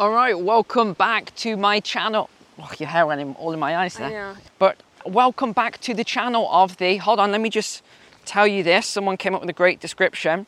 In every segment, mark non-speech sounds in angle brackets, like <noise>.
All right, welcome back to my channel. Oh, your hair went in, all in my eyes there. know. But welcome back to the channel of the, hold on, let me just tell you this. Someone came up with a great description.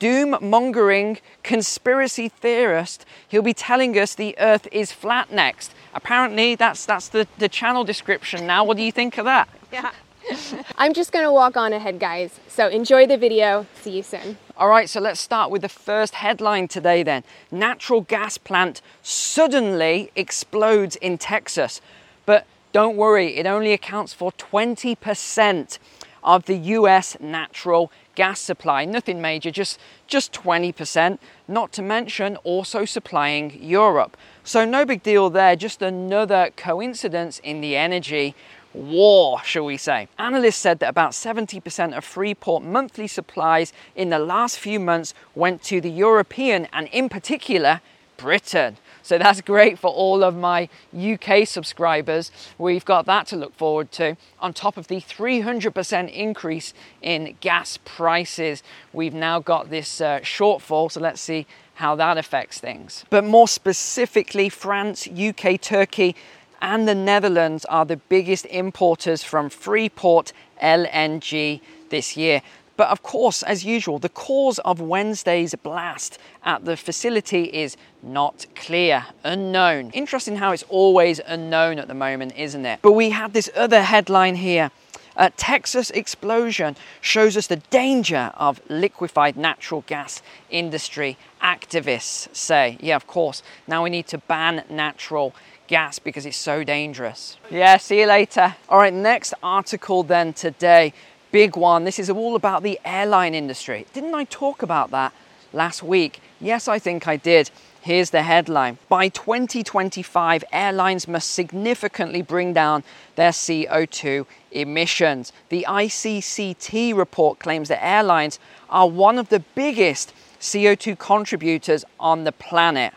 Doom mongering conspiracy theorist. He'll be telling us the earth is flat next. Apparently, that's, that's the, the channel description now. What do you think of that? Yeah. <laughs> I'm just gonna walk on ahead, guys. So enjoy the video. See you soon. All right, so let's start with the first headline today then. Natural gas plant suddenly explodes in Texas. But don't worry, it only accounts for 20% of the US natural gas supply. Nothing major, just just 20%, not to mention also supplying Europe. So no big deal there, just another coincidence in the energy war, shall we say. Analysts said that about 70% of Freeport monthly supplies in the last few months went to the European and, in particular, Britain. So that's great for all of my UK subscribers. We've got that to look forward to. On top of the 300% increase in gas prices, we've now got this uh, shortfall. So let's see how that affects things. But more specifically, France, UK, Turkey, and the Netherlands are the biggest importers from Freeport LNG this year. But of course, as usual, the cause of Wednesday's blast at the facility is not clear, unknown. Interesting how it's always unknown at the moment, isn't it? But we had this other headline here. A Texas explosion shows us the danger of liquefied natural gas industry. Activists say, yeah, of course, now we need to ban natural gas because it's so dangerous. Yeah, see you later. All right, next article then today. Big one. This is all about the airline industry. Didn't I talk about that last week? Yes, I think I did. Here's the headline By 2025, airlines must significantly bring down their CO2 emissions. The ICCT report claims that airlines are one of the biggest CO2 contributors on the planet.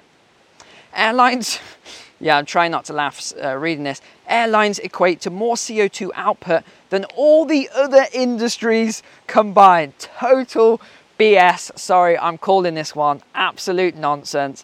Airlines, <laughs> yeah, I'm trying not to laugh uh, reading this. Airlines equate to more CO2 output than all the other industries combined. Total BS. Sorry, I'm calling this one absolute nonsense.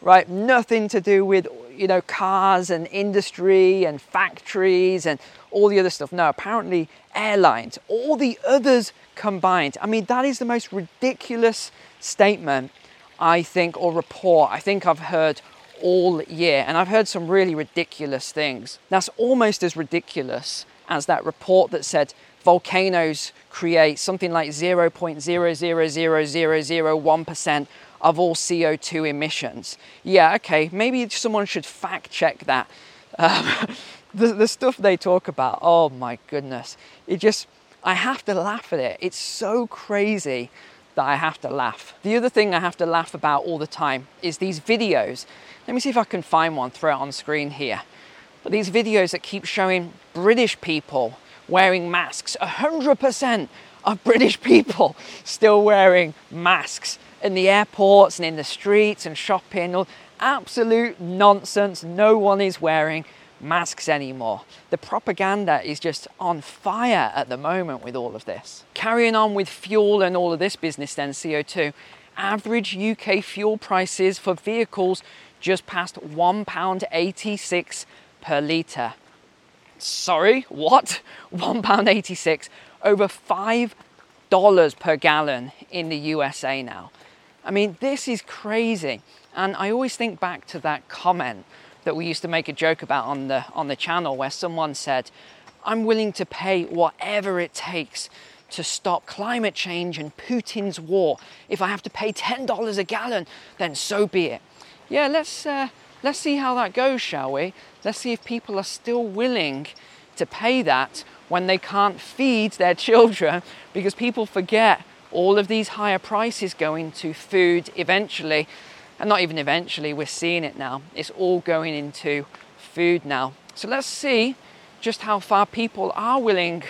Right? Nothing to do with, you know, cars and industry and factories and all the other stuff. No, apparently airlines, all the others combined. I mean, that is the most ridiculous statement I think or report I think I've heard all year. And I've heard some really ridiculous things. That's almost as ridiculous as that report that said volcanoes create something like 0.0000001% of all CO2 emissions. Yeah, okay, maybe someone should fact check that. Um, <laughs> the, the stuff they talk about, oh my goodness, it just, I have to laugh at it. It's so crazy that I have to laugh. The other thing I have to laugh about all the time is these videos. Let me see if I can find one, throw it on screen here. But these videos that keep showing British people wearing masks, 100% of British people still wearing masks in the airports and in the streets and shopping. Absolute nonsense. No one is wearing masks anymore. The propaganda is just on fire at the moment with all of this. Carrying on with fuel and all of this business, then CO2, average UK fuel prices for vehicles just past £1.86 per litre. Sorry, what? <laughs> £1.86, over $5 per gallon in the USA now. I mean, this is crazy. And I always think back to that comment that we used to make a joke about on the on the channel where someone said, "I'm willing to pay whatever it takes to stop climate change and Putin's war. If I have to pay $10 a gallon, then so be it." Yeah, let's uh, let's see how that goes, shall we? Let's see if people are still willing to pay that when they can't feed their children because people forget all of these higher prices go into food eventually and not even eventually, we're seeing it now. It's all going into food now. So let's see just how far people are willing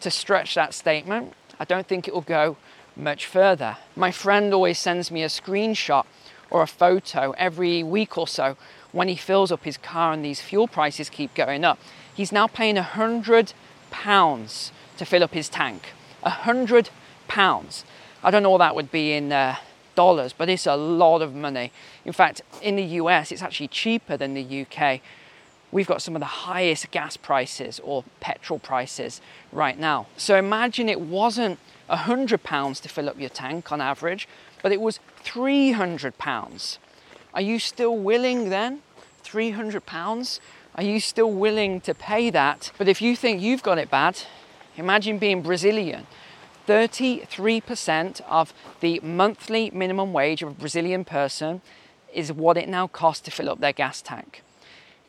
to stretch that statement. I don't think it will go much further. My friend always sends me a screenshot or a photo every week or so when he fills up his car and these fuel prices keep going up. He's now paying a hundred pounds to fill up his tank. A hundred pounds. I don't know what that would be in uh, dollars, but it's a lot of money. In fact, in the US, it's actually cheaper than the UK. We've got some of the highest gas prices or petrol prices right now. So imagine it wasn't £100 to fill up your tank on average, but it was £300. Are you still willing then? £300? Are you still willing to pay that? But if you think you've got it bad, imagine being Brazilian. 33% of the monthly minimum wage of a Brazilian person is what it now costs to fill up their gas tank.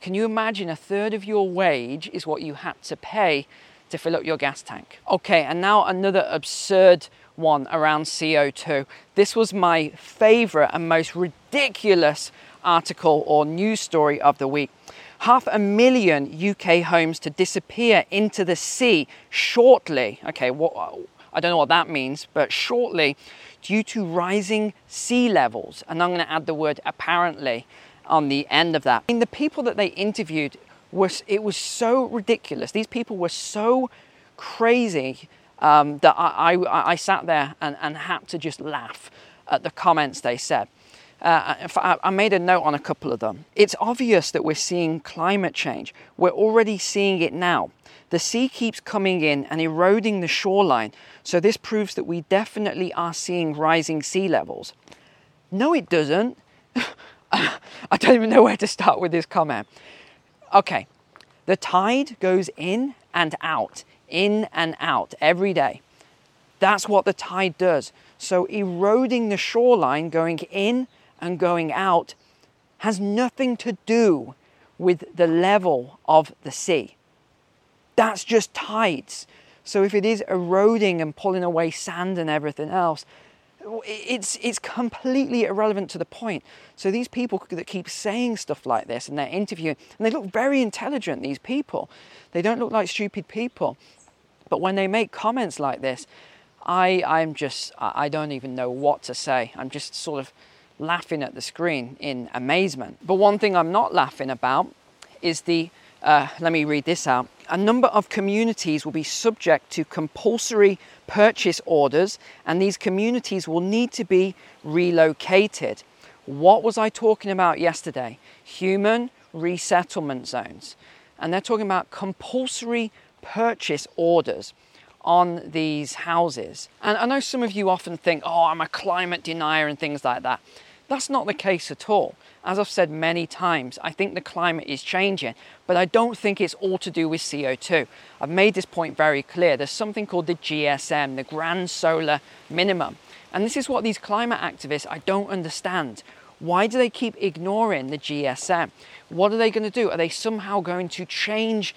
Can you imagine a third of your wage is what you had to pay to fill up your gas tank? Okay, and now another absurd one around CO2. This was my favorite and most ridiculous article or news story of the week. Half a million UK homes to disappear into the sea shortly. Okay, what I don't know what that means, but shortly due to rising sea levels. And I'm going to add the word apparently on the end of that. I mean, the people that they interviewed was it was so ridiculous. These people were so crazy um, that I, I, I, sat there and, and had to just laugh at the comments they said. Uh, I made a note on a couple of them. It's obvious that we're seeing climate change. We're already seeing it now. The sea keeps coming in and eroding the shoreline, so this proves that we definitely are seeing rising sea levels. No, it doesn't. <laughs> I don't even know where to start with this comment. Okay, the tide goes in and out, in and out every day. That's what the tide does. So eroding the shoreline, going in and going out has nothing to do with the level of the sea. That's just tides. So if it is eroding and pulling away sand and everything else, it's it's completely irrelevant to the point. So these people that keep saying stuff like this and they're interviewing, and they look very intelligent. These people, they don't look like stupid people, but when they make comments like this, I I'm just I don't even know what to say. I'm just sort of laughing at the screen in amazement. But one thing I'm not laughing about is the, uh, let me read this out. A number of communities will be subject to compulsory purchase orders, and these communities will need to be relocated. What was I talking about yesterday? Human resettlement zones. And they're talking about compulsory purchase orders on these houses. And I know some of you often think, oh, I'm a climate denier and things like that. That's not the case at all. As I've said many times, I think the climate is changing, but I don't think it's all to do with CO2. I've made this point very clear. There's something called the GSM, the Grand Solar Minimum. And this is what these climate activists I don't understand. Why do they keep ignoring the GSM? What are they going to do? Are they somehow going to change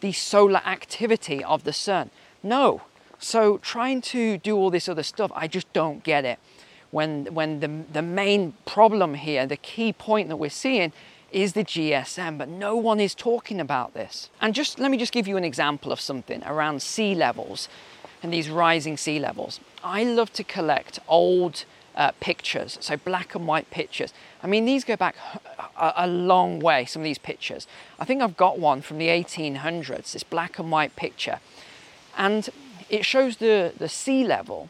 the solar activity of the sun? No. So trying to do all this other stuff, I just don't get it. When, when the, the main problem here, the key point that we're seeing is the GSM, but no one is talking about this. And just let me just give you an example of something around sea levels and these rising sea levels. I love to collect old uh, pictures, so black and white pictures. I mean, these go back a, a, long way, some of these pictures. I think I've got one from the 1800s, this black and white picture. And it shows the, the sea level.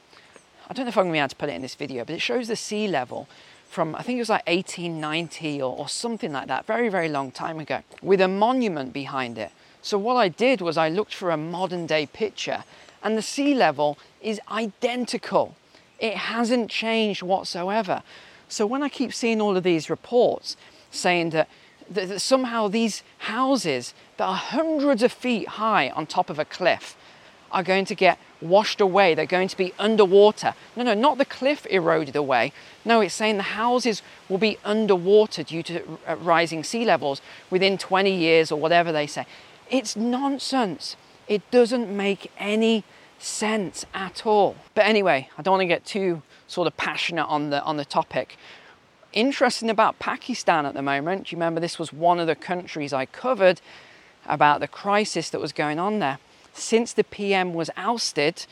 I don't know if I'm going to be able to put it in this video, but it shows the sea level from, I think it was like 1890 or, or something like that, very, very long time ago, with a monument behind it. So what I did was I looked for a modern day picture and the sea level is identical. It hasn't changed whatsoever. So when I keep seeing all of these reports saying that, that, that somehow these houses that are hundreds of feet high on top of a cliff are going to get washed away. They're going to be underwater. No, no, not the cliff eroded away. No, it's saying the houses will be underwater due to uh, rising sea levels within 20 years or whatever they say. It's nonsense. It doesn't make any sense at all. But anyway, I don't want to get too sort of passionate on the on the topic. Interesting about Pakistan at the moment. Do you remember this was one of the countries I covered about the crisis that was going on there? Since the PM was ousted,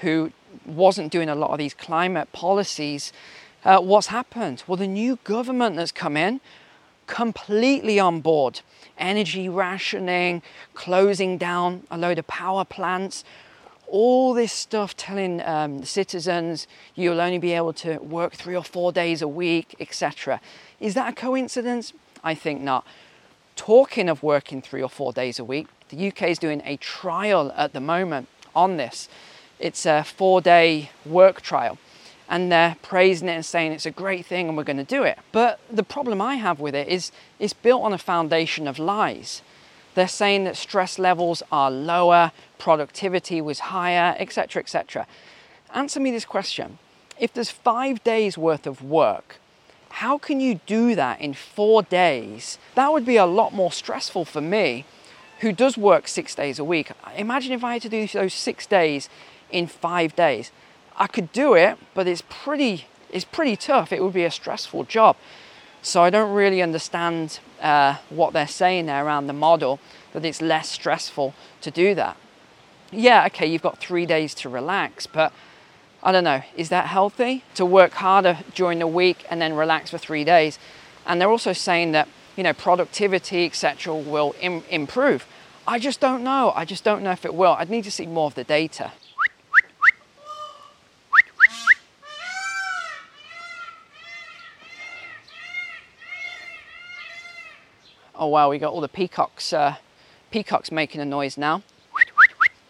who wasn't doing a lot of these climate policies, uh, what's happened? Well, the new government that's come in, completely on board. Energy rationing, closing down a load of power plants, all this stuff telling um, citizens you'll only be able to work three or four days a week, etc. Is that a coincidence? I think not. Talking of working three or four days a week, the UK is doing a trial at the moment on this. It's a four day work trial and they're praising it and saying it's a great thing and we're going to do it. But the problem I have with it is it's built on a foundation of lies. They're saying that stress levels are lower, productivity was higher, etc., etc. Answer me this question. If there's five days worth of work, how can you do that in four days? That would be a lot more stressful for me, who does work six days a week. Imagine if I had to do those six days in five days. I could do it, but it's pretty, it's pretty tough. It would be a stressful job. So I don't really understand uh, what they're saying there around the model, that it's less stressful to do that. Yeah, okay, you've got three days to relax, but I don't know, is that healthy to work harder during the week and then relax for three days? And they're also saying that, you know, productivity, etc., will Im- improve. I just don't know. I just don't know if it will. I'd need to see more of the data. Oh wow, we got all the peacocks, uh, peacocks making a noise now.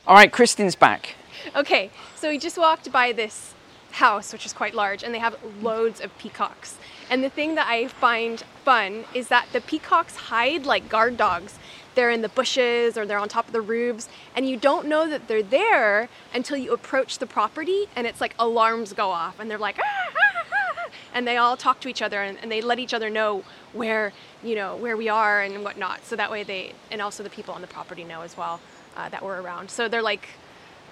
All right, Kristen's back. Okay, so we just walked by this house, which is quite large, and they have loads of peacocks. And the thing that I find fun is that the peacocks hide like guard dogs. They're in the bushes or they're on top of the roofs, and you don't know that they're there until you approach the property, and it's like alarms go off, and they're like, ah, ah, ah, and they all talk to each other, and, and they let each other know where you know where we are and whatnot. So that way they, and also the people on the property know as well uh, that we're around. So they're like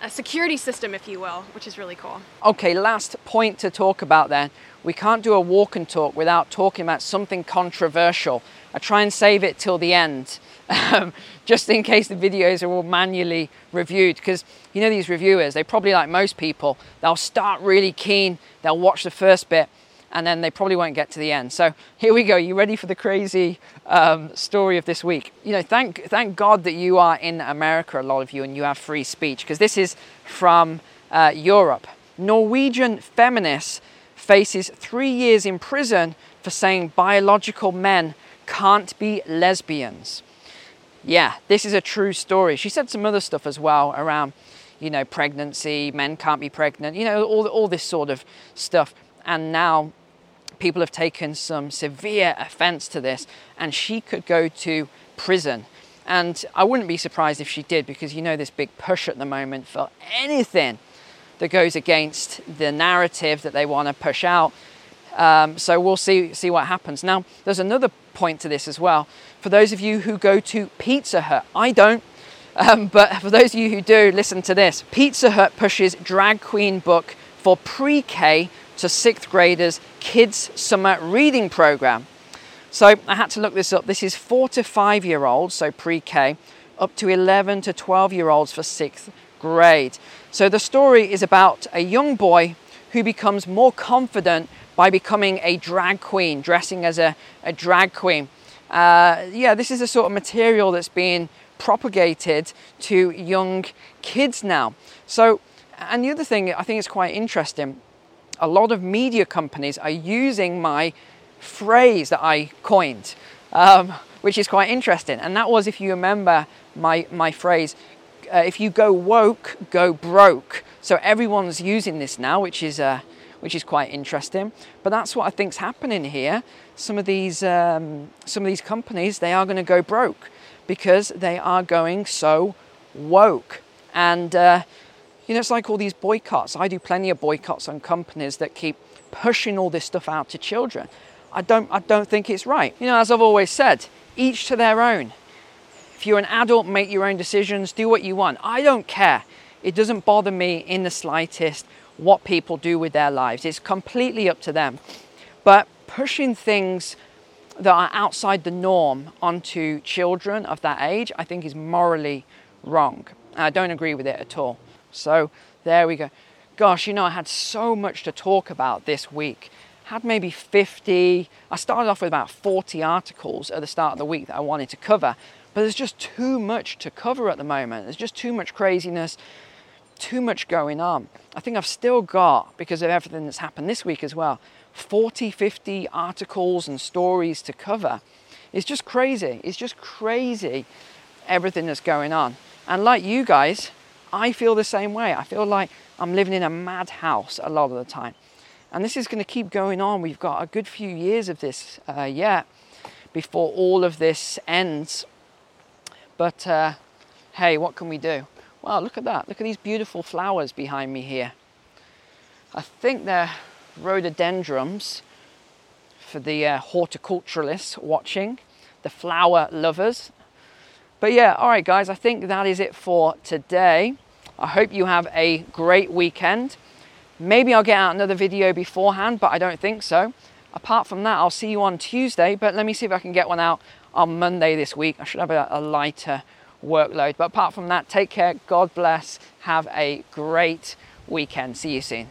a security system, if you will, which is really cool. Okay, last point to talk about then. We can't do a walk and talk without talking about something controversial. I try and save it till the end, um, <laughs> just in case the videos are all manually reviewed. Because you know, these reviewers, they probably like most people, they'll start really keen, they'll watch the first bit, and then they probably won't get to the end. So here we go. You ready for the crazy um, story of this week? You know, thank thank God that you are in America, a lot of you, and you have free speech because this is from uh, Europe. Norwegian feminist faces three years in prison for saying biological men can't be lesbians. Yeah, this is a true story. She said some other stuff as well around, you know, pregnancy, men can't be pregnant, you know, all, all this sort of stuff. And now people have taken some severe offense to this, and she could go to prison. And I wouldn't be surprised if she did, because you know this big push at the moment for anything that goes against the narrative that they want to push out. Um, so we'll see see what happens. Now, there's another point to this as well. For those of you who go to Pizza Hut, I don't, um, <laughs> but for those of you who do, listen to this. Pizza Hut pushes drag queen book for pre-K to sixth graders kids summer reading program. So I had to look this up. This is four to five year olds, so pre K, up to 11 to 12 year olds for sixth grade. So the story is about a young boy who becomes more confident by becoming a drag queen, dressing as a, a drag queen. Uh, yeah, this is a sort of material that's being propagated to young kids now. So, and the other thing I think is quite interesting a lot of media companies are using my phrase that I coined, um, which is quite interesting. And that was, if you remember my, my phrase, uh, if you go woke, go broke. So everyone's using this now, which is, uh, which is quite interesting. But that's what I think's happening here. Some of these, um, some of these companies, they are going to go broke because they are going so woke. And uh, you know, it's like all these boycotts. I do plenty of boycotts on companies that keep pushing all this stuff out to children. I don't, I don't think it's right. You know, as I've always said, each to their own. If you're an adult, make your own decisions, do what you want. I don't care. It doesn't bother me in the slightest what people do with their lives. It's completely up to them. But pushing things that are outside the norm onto children of that age, I think is morally wrong. I don't agree with it at all. So there we go. Gosh, you know, I had so much to talk about this week. Had maybe 50, I started off with about 40 articles at the start of the week that I wanted to cover, but there's just too much to cover at the moment. There's just too much craziness, too much going on. I think I've still got, because of everything that's happened this week as well, 40, 50 articles and stories to cover. It's just crazy. It's just crazy everything that's going on. And like you guys, I feel the same way. I feel like I'm living in a madhouse a lot of the time. And this is going to keep going on. We've got a good few years of this uh, yet before all of this ends. But uh, hey, what can we do? Wow, look at that. Look at these beautiful flowers behind me here. I think they're rhododendrons for the uh, horticulturalists watching, the flower lovers. But yeah, all right, guys, I think that is it for today. I hope you have a great weekend. Maybe I'll get out another video beforehand, but I don't think so. Apart from that, I'll see you on Tuesday, but let me see if I can get one out on Monday this week. I should have a, lighter workload. But apart from that, take care, God bless, have a great weekend. See you soon.